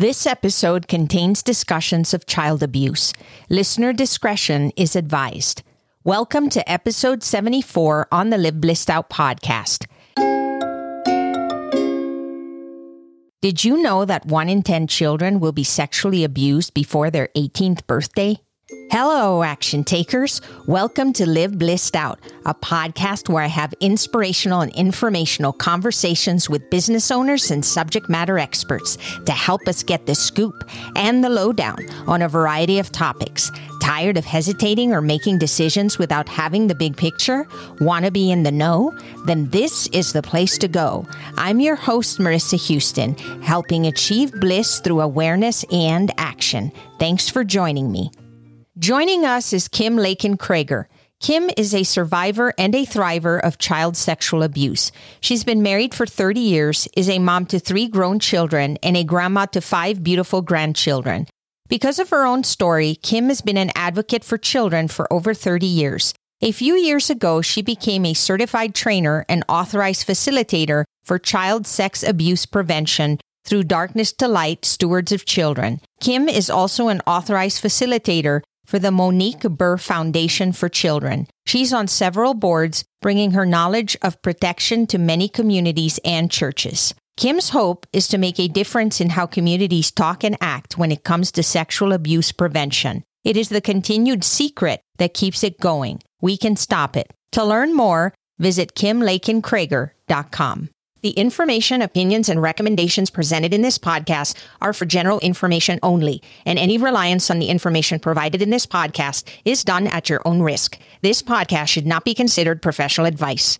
This episode contains discussions of child abuse. Listener discretion is advised. Welcome to episode 74 on the Live Blissed Out podcast. Did you know that one in 10 children will be sexually abused before their 18th birthday? Hello, action takers. Welcome to Live Blissed Out, a podcast where I have inspirational and informational conversations with business owners and subject matter experts to help us get the scoop and the lowdown on a variety of topics. Tired of hesitating or making decisions without having the big picture? Want to be in the know? Then this is the place to go. I'm your host, Marissa Houston, helping achieve bliss through awareness and action. Thanks for joining me. Joining us is Kim Lakin Krager. Kim is a survivor and a thriver of child sexual abuse. She's been married for 30 years, is a mom to three grown children, and a grandma to five beautiful grandchildren. Because of her own story, Kim has been an advocate for children for over 30 years. A few years ago, she became a certified trainer and authorized facilitator for child sex abuse prevention through Darkness to Light Stewards of Children. Kim is also an authorized facilitator for the Monique Burr Foundation for Children. She's on several boards, bringing her knowledge of protection to many communities and churches. Kim's hope is to make a difference in how communities talk and act when it comes to sexual abuse prevention. It is the continued secret that keeps it going. We can stop it. To learn more, visit kimlakinkrager.com. The information, opinions, and recommendations presented in this podcast are for general information only, and any reliance on the information provided in this podcast is done at your own risk. This podcast should not be considered professional advice.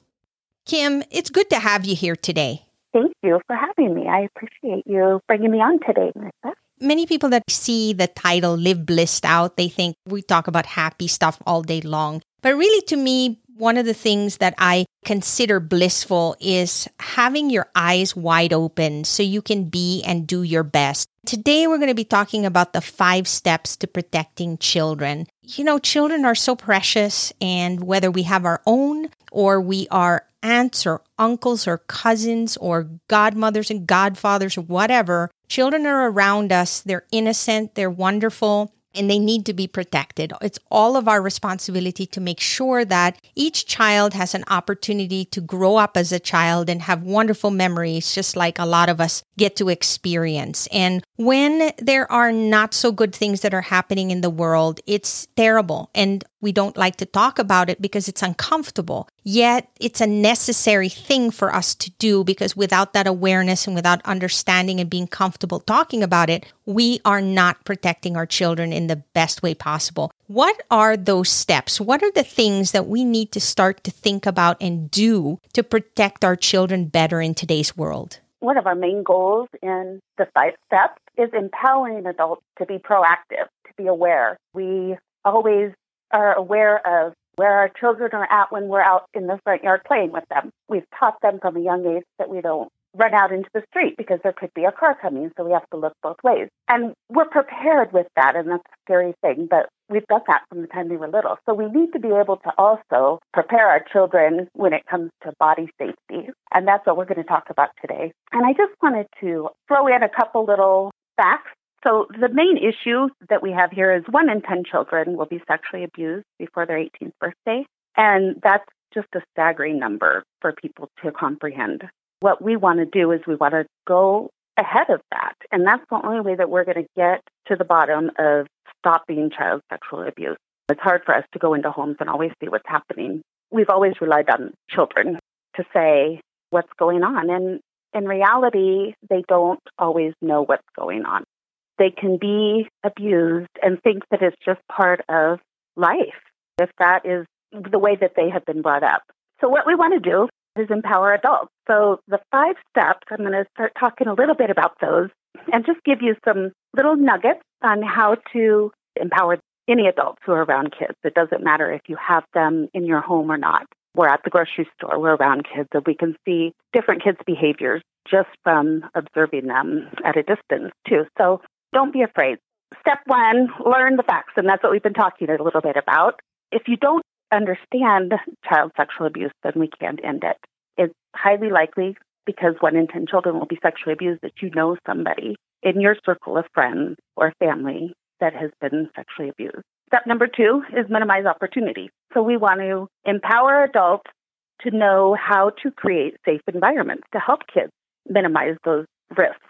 Kim, it's good to have you here today. Thank you for having me. I appreciate you bringing me on today, Marissa. Many people that see the title Live Blissed Out, they think we talk about happy stuff all day long. But really, to me, one of the things that I consider blissful is having your eyes wide open so you can be and do your best. Today, we're going to be talking about the five steps to protecting children. You know, children are so precious, and whether we have our own or we are aunts or uncles or cousins or godmothers and godfathers or whatever, children are around us. They're innocent, they're wonderful and they need to be protected. It's all of our responsibility to make sure that each child has an opportunity to grow up as a child and have wonderful memories, just like a lot of us get to experience. And when there are not so good things that are happening in the world, it's terrible. And we don't like to talk about it because it's uncomfortable. Yet it's a necessary thing for us to do because without that awareness and without understanding and being comfortable talking about it, we are not protecting our children in the best way possible. What are those steps? What are the things that we need to start to think about and do to protect our children better in today's world? One of our main goals in the five steps is empowering adults to be proactive, to be aware. We always are aware of where our children are at when we're out in the front yard playing with them. We've taught them from a young age that we don't run out into the street because there could be a car coming, so we have to look both ways. And we're prepared with that, and that's a scary thing, but we've done that from the time they were little. So we need to be able to also prepare our children when it comes to body safety. And that's what we're going to talk about today. And I just wanted to throw in a couple little facts so, the main issue that we have here is one in 10 children will be sexually abused before their 18th birthday. And that's just a staggering number for people to comprehend. What we want to do is we want to go ahead of that. And that's the only way that we're going to get to the bottom of stopping child sexual abuse. It's hard for us to go into homes and always see what's happening. We've always relied on children to say what's going on. And in reality, they don't always know what's going on they can be abused and think that it's just part of life, if that is the way that they have been brought up. So, what we want to do is empower adults. So, the five steps, I'm going to start talking a little bit about those and just give you some little nuggets on how to empower any adults who are around kids. It doesn't matter if you have them in your home or not. We're at the grocery store, we're around kids, and we can see different kids' behaviors just from observing them at a distance, too. So, don't be afraid. Step one, learn the facts. And that's what we've been talking a little bit about. If you don't understand child sexual abuse, then we can't end it. It's highly likely because one in 10 children will be sexually abused that you know somebody in your circle of friends or family that has been sexually abused. Step number two is minimize opportunity. So we want to empower adults to know how to create safe environments to help kids minimize those risks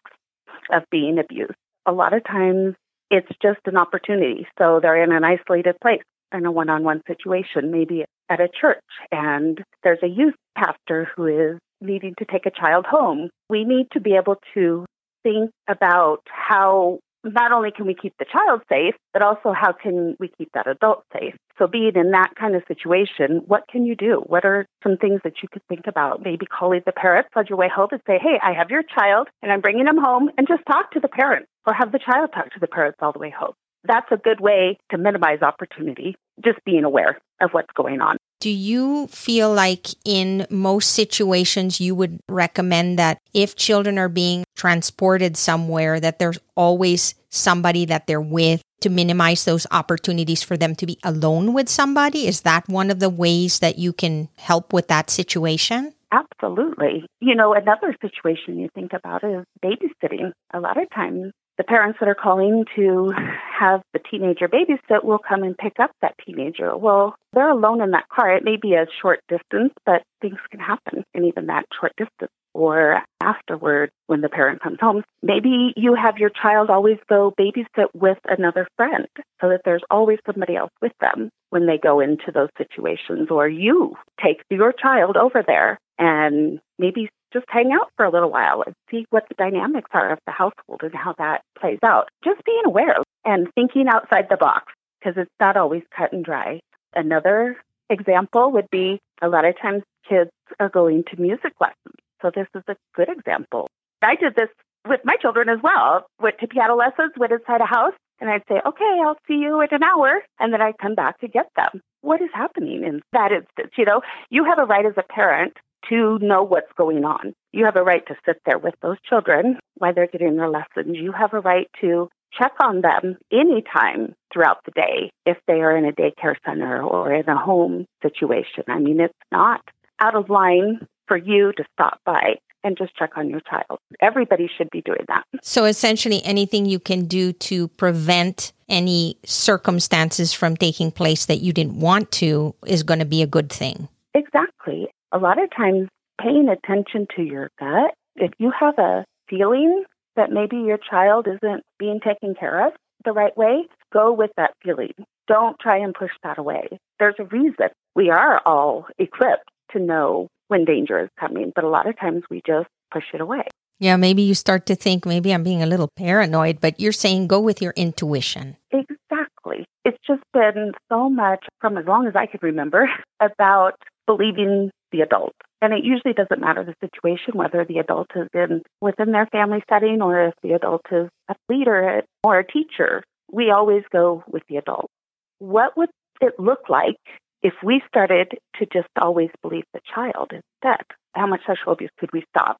of being abused. A lot of times it's just an opportunity. So they're in an isolated place in a one on one situation, maybe at a church, and there's a youth pastor who is needing to take a child home. We need to be able to think about how not only can we keep the child safe, but also how can we keep that adult safe? So, being in that kind of situation, what can you do? What are some things that you could think about? Maybe calling the parents on your way home and say, Hey, I have your child and I'm bringing him home, and just talk to the parents or have the child talk to the parents all the way home. That's a good way to minimize opportunity, just being aware of what's going on. Do you feel like in most situations you would recommend that if children are being transported somewhere that there's always somebody that they're with to minimize those opportunities for them to be alone with somebody? Is that one of the ways that you can help with that situation? Absolutely. You know, another situation you think about is babysitting. A lot of times the parents that are calling to have the teenager babysit will come and pick up that teenager. Well, they're alone in that car. It may be a short distance, but things can happen in even that short distance. Or afterward, when the parent comes home, maybe you have your child always go babysit with another friend so that there's always somebody else with them when they go into those situations. Or you take your child over there and maybe just hang out for a little while and see what the dynamics are of the household and how that plays out. Just being aware and thinking outside the box because it's not always cut and dry. Another example would be a lot of times kids are going to music lessons. So this is a good example. I did this with my children as well. Went to piano lessons, went inside a house, and I'd say, okay, I'll see you in an hour. And then I'd come back to get them. What is happening in that instance? You know, you have a right as a parent to know what's going on. You have a right to sit there with those children while they're getting their lessons. You have a right to check on them anytime throughout the day if they are in a daycare center or in a home situation. I mean, it's not out of line for you to stop by and just check on your child. Everybody should be doing that. So essentially, anything you can do to prevent any circumstances from taking place that you didn't want to is going to be a good thing. Exactly a lot of times paying attention to your gut, if you have a feeling that maybe your child isn't being taken care of the right way, go with that feeling. Don't try and push that away. There's a reason we are all equipped to know when danger is coming, but a lot of times we just push it away. Yeah, maybe you start to think maybe I'm being a little paranoid, but you're saying go with your intuition. Exactly. It's just been so much from as long as I could remember about believing the adult. And it usually doesn't matter the situation, whether the adult is in within their family setting or if the adult is a leader or a teacher. We always go with the adult. What would it look like if we started to just always believe the child instead? How much sexual abuse could we stop?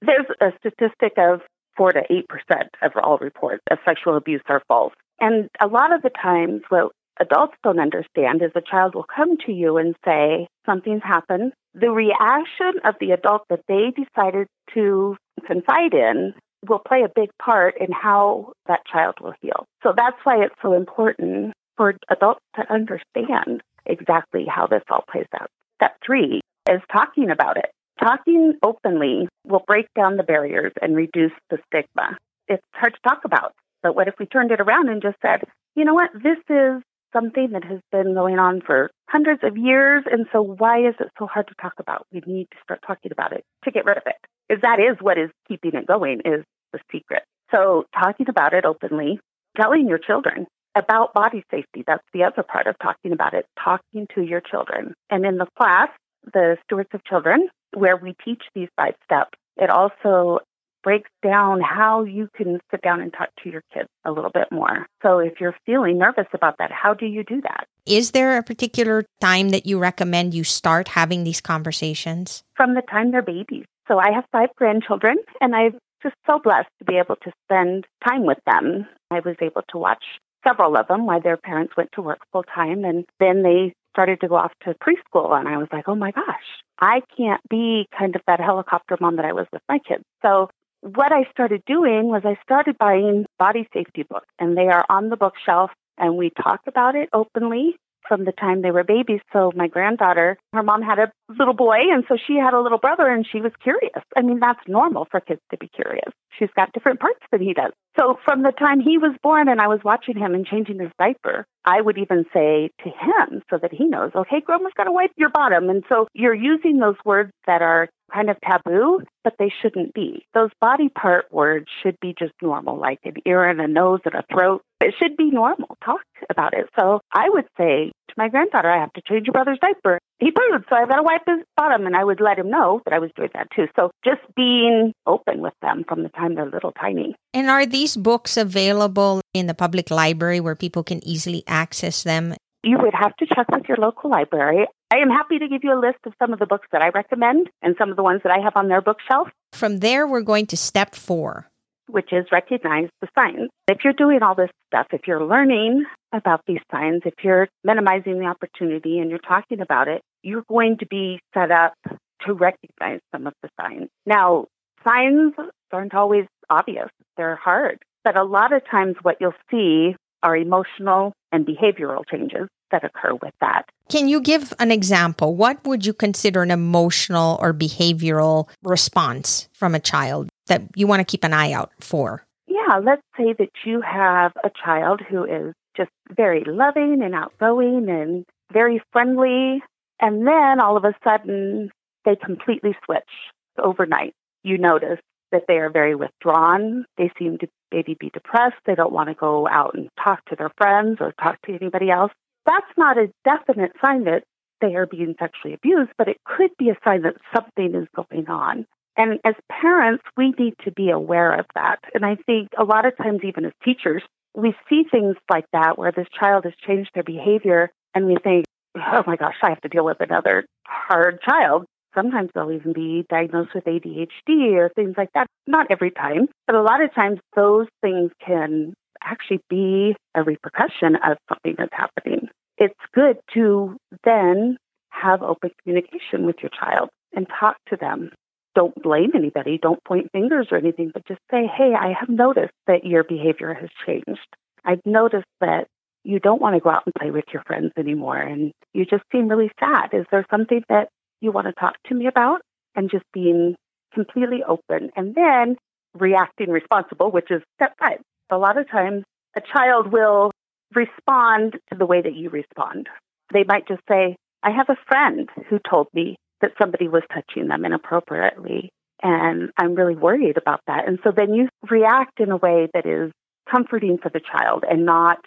There's a statistic of 4 to 8% of all reports of sexual abuse are false. And a lot of the times, what adults don't understand is a child will come to you and say, Something's happened. The reaction of the adult that they decided to confide in will play a big part in how that child will heal. So that's why it's so important for adults to understand exactly how this all plays out. Step three is talking about it. Talking openly will break down the barriers and reduce the stigma. It's hard to talk about, but what if we turned it around and just said, you know what, this is something that has been going on for hundreds of years. And so why is it so hard to talk about? We need to start talking about it to get rid of it. Because that is what is keeping it going is the secret. So talking about it openly, telling your children about body safety. That's the other part of talking about it, talking to your children. And in the class, the Stewards of Children, where we teach these five steps, it also breaks down how you can sit down and talk to your kids a little bit more. So if you're feeling nervous about that, how do you do that? Is there a particular time that you recommend you start having these conversations? From the time they're babies. So I have five grandchildren and I'm just so blessed to be able to spend time with them. I was able to watch several of them while their parents went to work full time and then they started to go off to preschool and I was like, "Oh my gosh, I can't be kind of that helicopter mom that I was with my kids." So what I started doing was I started buying body safety books, and they are on the bookshelf, and we talk about it openly from the time they were babies. So my granddaughter, her mom had a little boy, and so she had a little brother, and she was curious. I mean, that's normal for kids to be curious. She's got different parts than he does. So from the time he was born and I was watching him and changing his diaper, I would even say to him so that he knows, okay, grandma's got to wipe your bottom. And so you're using those words that are kind of taboo, but they shouldn't be. Those body part words should be just normal, like an ear and a nose and a throat. It should be normal. Talk about it. So I would say to my granddaughter, I have to change your brother's diaper. He pooed, so I've got to wipe his bottom. And I would let him know that I was doing that too. So just being open with them from the time they're little tiny. And are these books available in the public library where people can easily access them? You would have to check with your local library. I am happy to give you a list of some of the books that I recommend and some of the ones that I have on their bookshelf. From there, we're going to step four, which is recognize the signs. If you're doing all this stuff, if you're learning about these signs, if you're minimizing the opportunity and you're talking about it, you're going to be set up to recognize some of the signs. Now, signs aren't always obvious, they're hard. But a lot of times, what you'll see are emotional and behavioral changes that occur with that. Can you give an example? What would you consider an emotional or behavioral response from a child that you want to keep an eye out for? Yeah, let's say that you have a child who is just very loving and outgoing and very friendly, and then all of a sudden they completely switch overnight. You notice that they are very withdrawn. They seem to maybe be depressed. They don't want to go out and talk to their friends or talk to anybody else. That's not a definite sign that they are being sexually abused, but it could be a sign that something is going on. And as parents, we need to be aware of that. And I think a lot of times, even as teachers, we see things like that where this child has changed their behavior and we think, oh my gosh, I have to deal with another hard child. Sometimes they'll even be diagnosed with ADHD or things like that. Not every time, but a lot of times those things can actually be a repercussion of something that's happening. It's good to then have open communication with your child and talk to them. Don't blame anybody, don't point fingers or anything, but just say, hey, I have noticed that your behavior has changed. I've noticed that you don't want to go out and play with your friends anymore and you just seem really sad. Is there something that you want to talk to me about and just being completely open and then reacting responsible, which is step five. A lot of times a child will respond to the way that you respond. They might just say, I have a friend who told me that somebody was touching them inappropriately, and I'm really worried about that. And so then you react in a way that is comforting for the child and not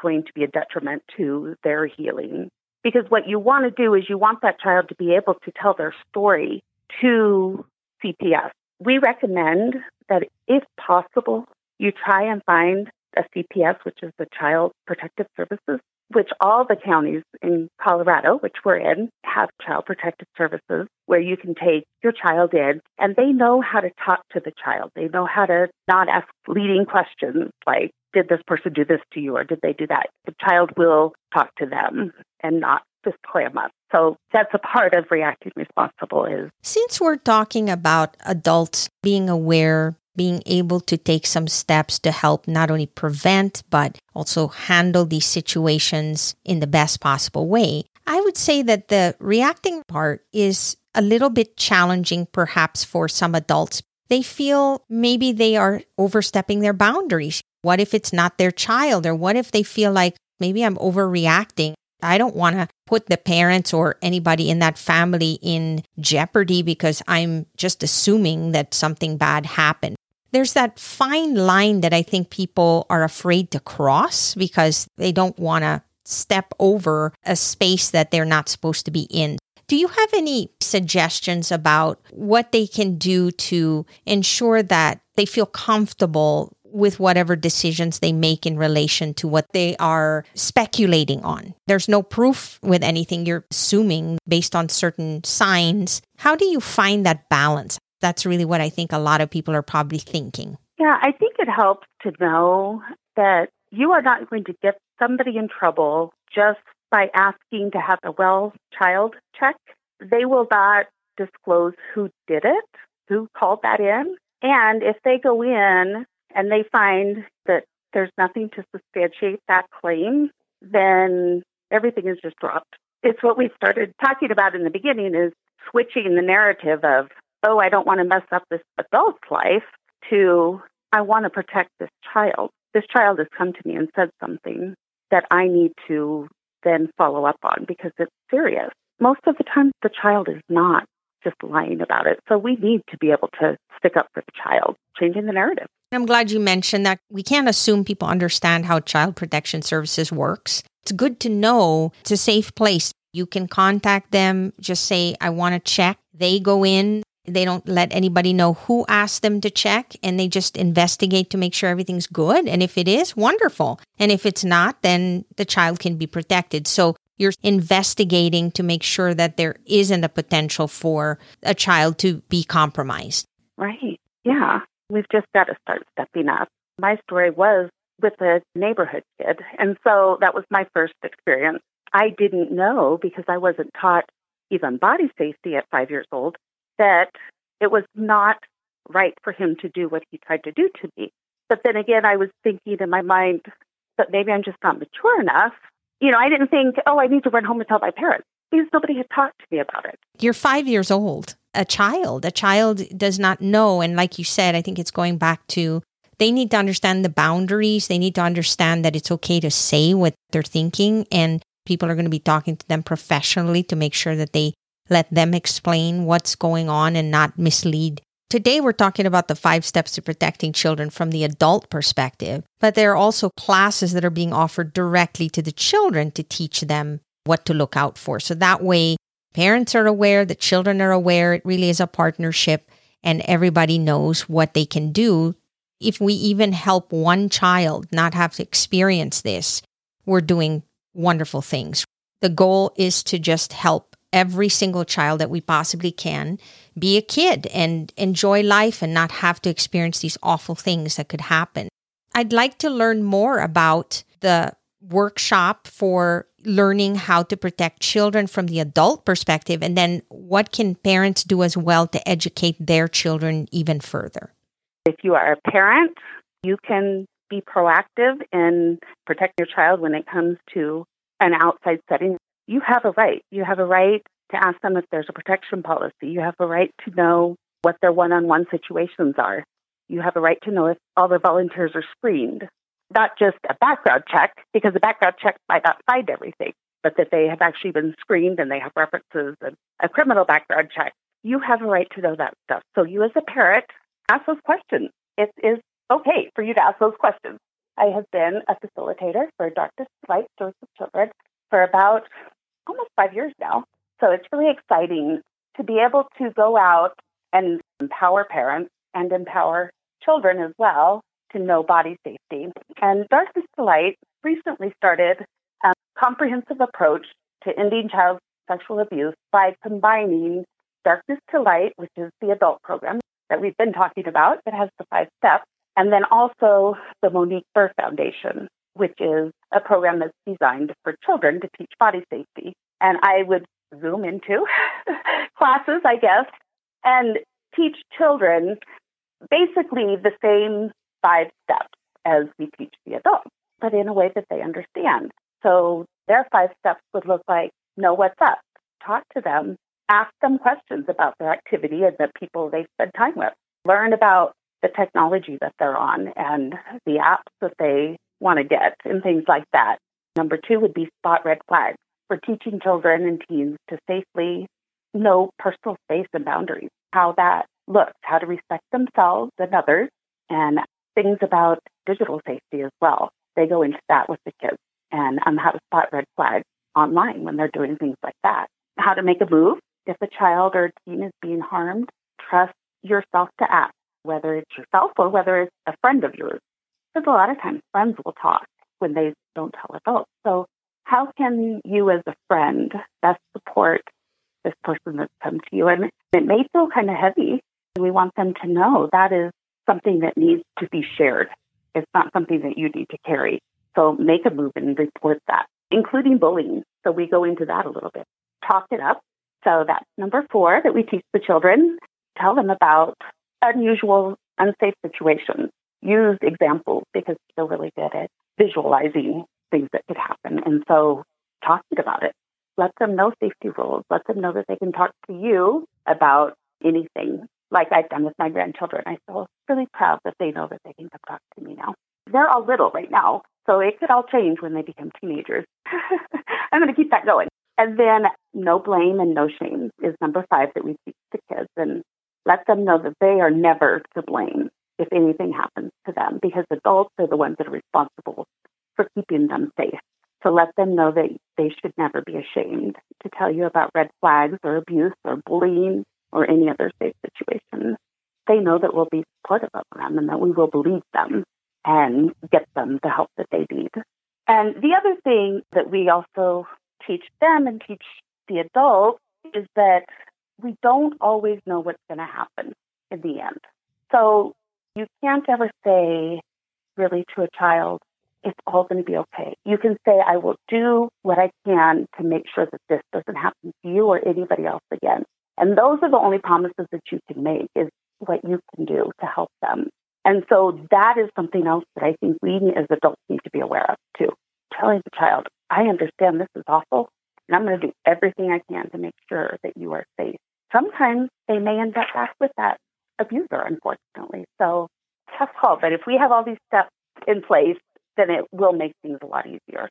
going to be a detriment to their healing because what you want to do is you want that child to be able to tell their story to CPS. We recommend that if possible, you try and find a CPS, which is the Child Protective Services, which all the counties in Colorado, which we're in, have child protective services where you can take your child in and they know how to talk to the child. They know how to not ask leading questions like, did this person do this to you or did they do that? The child will talk to them and not just clam up. So that's a part of reacting responsible is. Since we're talking about adults being aware, being able to take some steps to help not only prevent, but also handle these situations in the best possible way, I would say that the reacting part is a little bit challenging, perhaps, for some adults. They feel maybe they are overstepping their boundaries. What if it's not their child? Or what if they feel like maybe I'm overreacting? I don't want to put the parents or anybody in that family in jeopardy because I'm just assuming that something bad happened. There's that fine line that I think people are afraid to cross because they don't want to step over a space that they're not supposed to be in. Do you have any suggestions about what they can do to ensure that they feel comfortable with whatever decisions they make in relation to what they are speculating on. There's no proof with anything you're assuming based on certain signs. How do you find that balance? That's really what I think a lot of people are probably thinking. Yeah, I think it helps to know that you are not going to get somebody in trouble just by asking to have a well child check. They will not disclose who did it, who called that in. And if they go in and they find that there's nothing to substantiate that claim, then everything is just dropped. It's what we started talking about in the beginning is switching the narrative of, oh, I don't want to mess up this adult's life to, I want to protect this child. This child has come to me and said something that I need to then follow up on because it's serious. Most of the time, the child is not just lying about it. So we need to be able to stick up for the child, changing the narrative. I'm glad you mentioned that we can't assume people understand how child protection services works. It's good to know it's a safe place. You can contact them, just say, I want to check. They go in, they don't let anybody know who asked them to check, and they just investigate to make sure everything's good. And if it is, wonderful. And if it's not, then the child can be protected. So you're investigating to make sure that there isn't a potential for a child to be compromised. Right. Yeah. We've just got to start stepping up. My story was with a neighborhood kid. And so that was my first experience. I didn't know because I wasn't taught even body safety at five years old that it was not right for him to do what he tried to do to me. But then again, I was thinking in my mind that maybe I'm just not mature enough you know, I didn't think, oh, I need to run home and tell my parents because nobody had talked to me about it. You're five years old, a child. A child does not know. And like you said, I think it's going back to they need to understand the boundaries. They need to understand that it's okay to say what they're thinking. And people are going to be talking to them professionally to make sure that they let them explain what's going on and not mislead Today, we're talking about the five steps to protecting children from the adult perspective, but there are also classes that are being offered directly to the children to teach them what to look out for. So that way, parents are aware, the children are aware. It really is a partnership, and everybody knows what they can do. If we even help one child not have to experience this, we're doing wonderful things. The goal is to just help every single child that we possibly can be a kid and enjoy life and not have to experience these awful things that could happen. I'd like to learn more about the workshop for learning how to protect children from the adult perspective and then what can parents do as well to educate their children even further. If you are a parent, you can be proactive in protecting your child when it comes to an outside setting you have a right. You have a right to ask them if there's a protection policy. You have a right to know what their one on one situations are. You have a right to know if all the volunteers are screened, not just a background check, because a background check might not find everything, but that they have actually been screened and they have references and a criminal background check. You have a right to know that stuff. So you, as a parent, ask those questions. It is okay for you to ask those questions. I have been a facilitator for Darkness Light Stewards of Children for about almost five years now. So it's really exciting to be able to go out and empower parents and empower children as well to know body safety. And Darkness to Light recently started a comprehensive approach to ending child sexual abuse by combining Darkness to Light, which is the adult program that we've been talking about that has the five steps, and then also the Monique Burr Foundation, which is a program that's designed for children to teach body safety. And I would zoom into classes, I guess, and teach children basically the same five steps as we teach the adults, but in a way that they understand. So their five steps would look like know what's up, talk to them, ask them questions about their activity and the people they spend time with, learn about the technology that they're on and the apps that they want to get and things like that. Number two would be spot red flags for teaching children and teens to safely know personal space and boundaries, how that looks, how to respect themselves and others, and things about digital safety as well. They go into that with the kids and um, how to spot red flags online when they're doing things like that. How to make a move if a child or a teen is being harmed. Trust yourself to act, whether it's yourself or whether it's a friend of yours. Because a lot of times friends will talk when they don't tell adults. So how can you as a friend best support this person that's come to you? And it may feel kind of heavy. We want them to know that is something that needs to be shared. It's not something that you need to carry. So make a move and report that, including bullying. So we go into that a little bit. Talk it up. So that's number four that we teach the children. Tell them about unusual unsafe situations. Use examples because they're really good at visualizing things that could happen. And so talking about it. Let them know safety rules. Let them know that they can talk to you about anything like I've done with my grandchildren. I feel really proud that they know that they can come talk to me now. They're all little right now, so it could all change when they become teenagers. I'm going to keep that going. And then no blame and no shame is number five that we teach the kids and let them know that they are never to blame if anything happens to them because adults are the ones that are responsible for keeping them safe. So let them know that they should never be ashamed to tell you about red flags or abuse or bullying or any other safe situation. They know that we'll be supportive of them and that we will believe them and get them the help that they need. And the other thing that we also teach them and teach the adults is that we don't always know what's going to happen in the end. So you can't ever say really to a child, it's all going to be okay. You can say, I will do what I can to make sure that this doesn't happen to you or anybody else again. And those are the only promises that you can make is what you can do to help them. And so that is something else that I think we as adults need to be aware of too. Telling the child, I understand this is awful, and I'm going to do everything I can to make sure that you are safe. Sometimes they may end up back with that abuser, unfortunately. So tough call. But if we have all these steps in place, then it will make things a lot easier.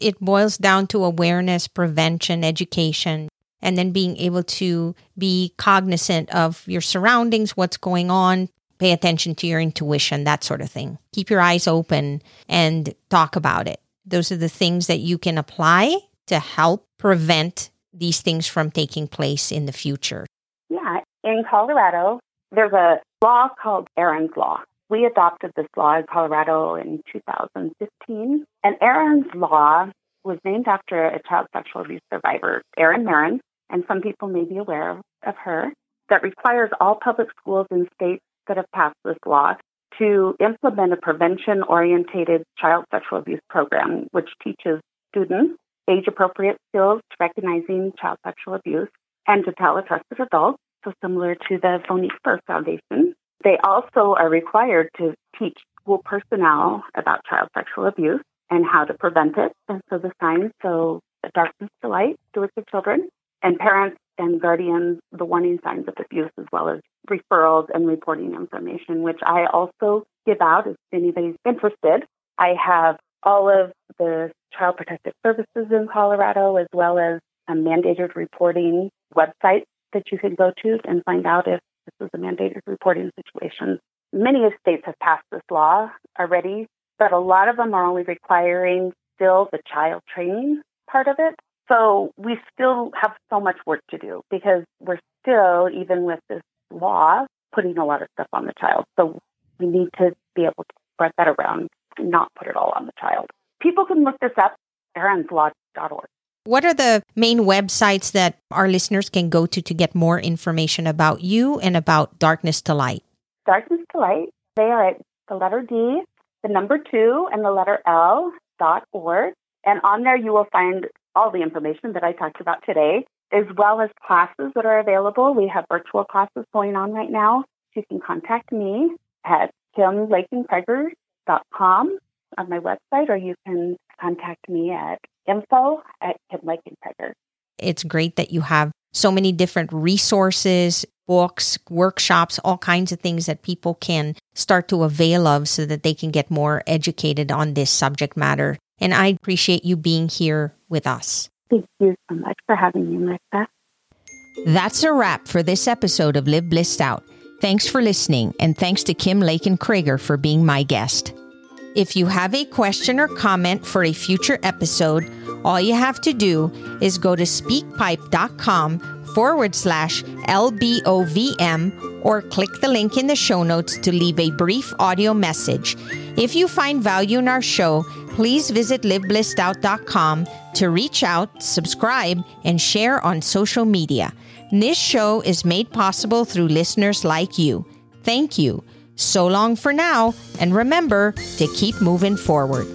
It boils down to awareness, prevention, education, and then being able to be cognizant of your surroundings, what's going on, pay attention to your intuition, that sort of thing. Keep your eyes open and talk about it. Those are the things that you can apply to help prevent these things from taking place in the future. Yeah, in Colorado, there's a law called Erin's Law. We adopted this law in Colorado in 2015. And Erin's Law was named after a child sexual abuse survivor, Erin Merryn, and some people may be aware of her, that requires all public schools in states that have passed this law to implement a prevention orientated child sexual abuse program, which teaches students age appropriate skills to recognizing child sexual abuse and to tell a trusted adult, so similar to the Monique Burr Foundation. They also are required to teach school personnel about child sexual abuse and how to prevent it. And so the signs, so darkness to light, it to children, and parents and guardians the warning signs of abuse as well as referrals and reporting information, which I also give out if anybody's interested. I have all of the child protective services in Colorado as well as a mandated reporting website that you can go to and find out if this is a mandated reporting situation. Many of states have passed this law already, but a lot of them are only requiring still the child training part of it. So we still have so much work to do because we're still, even with this law, putting a lot of stuff on the child. So we need to be able to spread that around, not put it all on the child. People can look this up, erinslaw.org. What are the main websites that our listeners can go to to get more information about you and about Darkness to Light? Darkness to Light, they are at the letter D, the number two, and the letter L dot org. And on there, you will find all the information that I talked about today, as well as classes that are available. We have virtual classes going on right now. You can contact me at kimlakinkrager.com on my website, or you can contact me at info at kimlakinkrager. It's great that you have so many different resources, books, workshops, all kinds of things that people can start to avail of so that they can get more educated on this subject matter. And I appreciate you being here with us. Thank you so much for having me, Melissa. That's a wrap for this episode of Live Blissed Out. Thanks for listening, and thanks to Kim Lakin Krager for being my guest. If you have a question or comment for a future episode, all you have to do is go to speakpipe.com forward slash LBOVM or click the link in the show notes to leave a brief audio message. If you find value in our show, please visit liveblissedout.com to reach out, subscribe, and share on social media. This show is made possible through listeners like you. Thank you. So long for now, and remember to keep moving forward.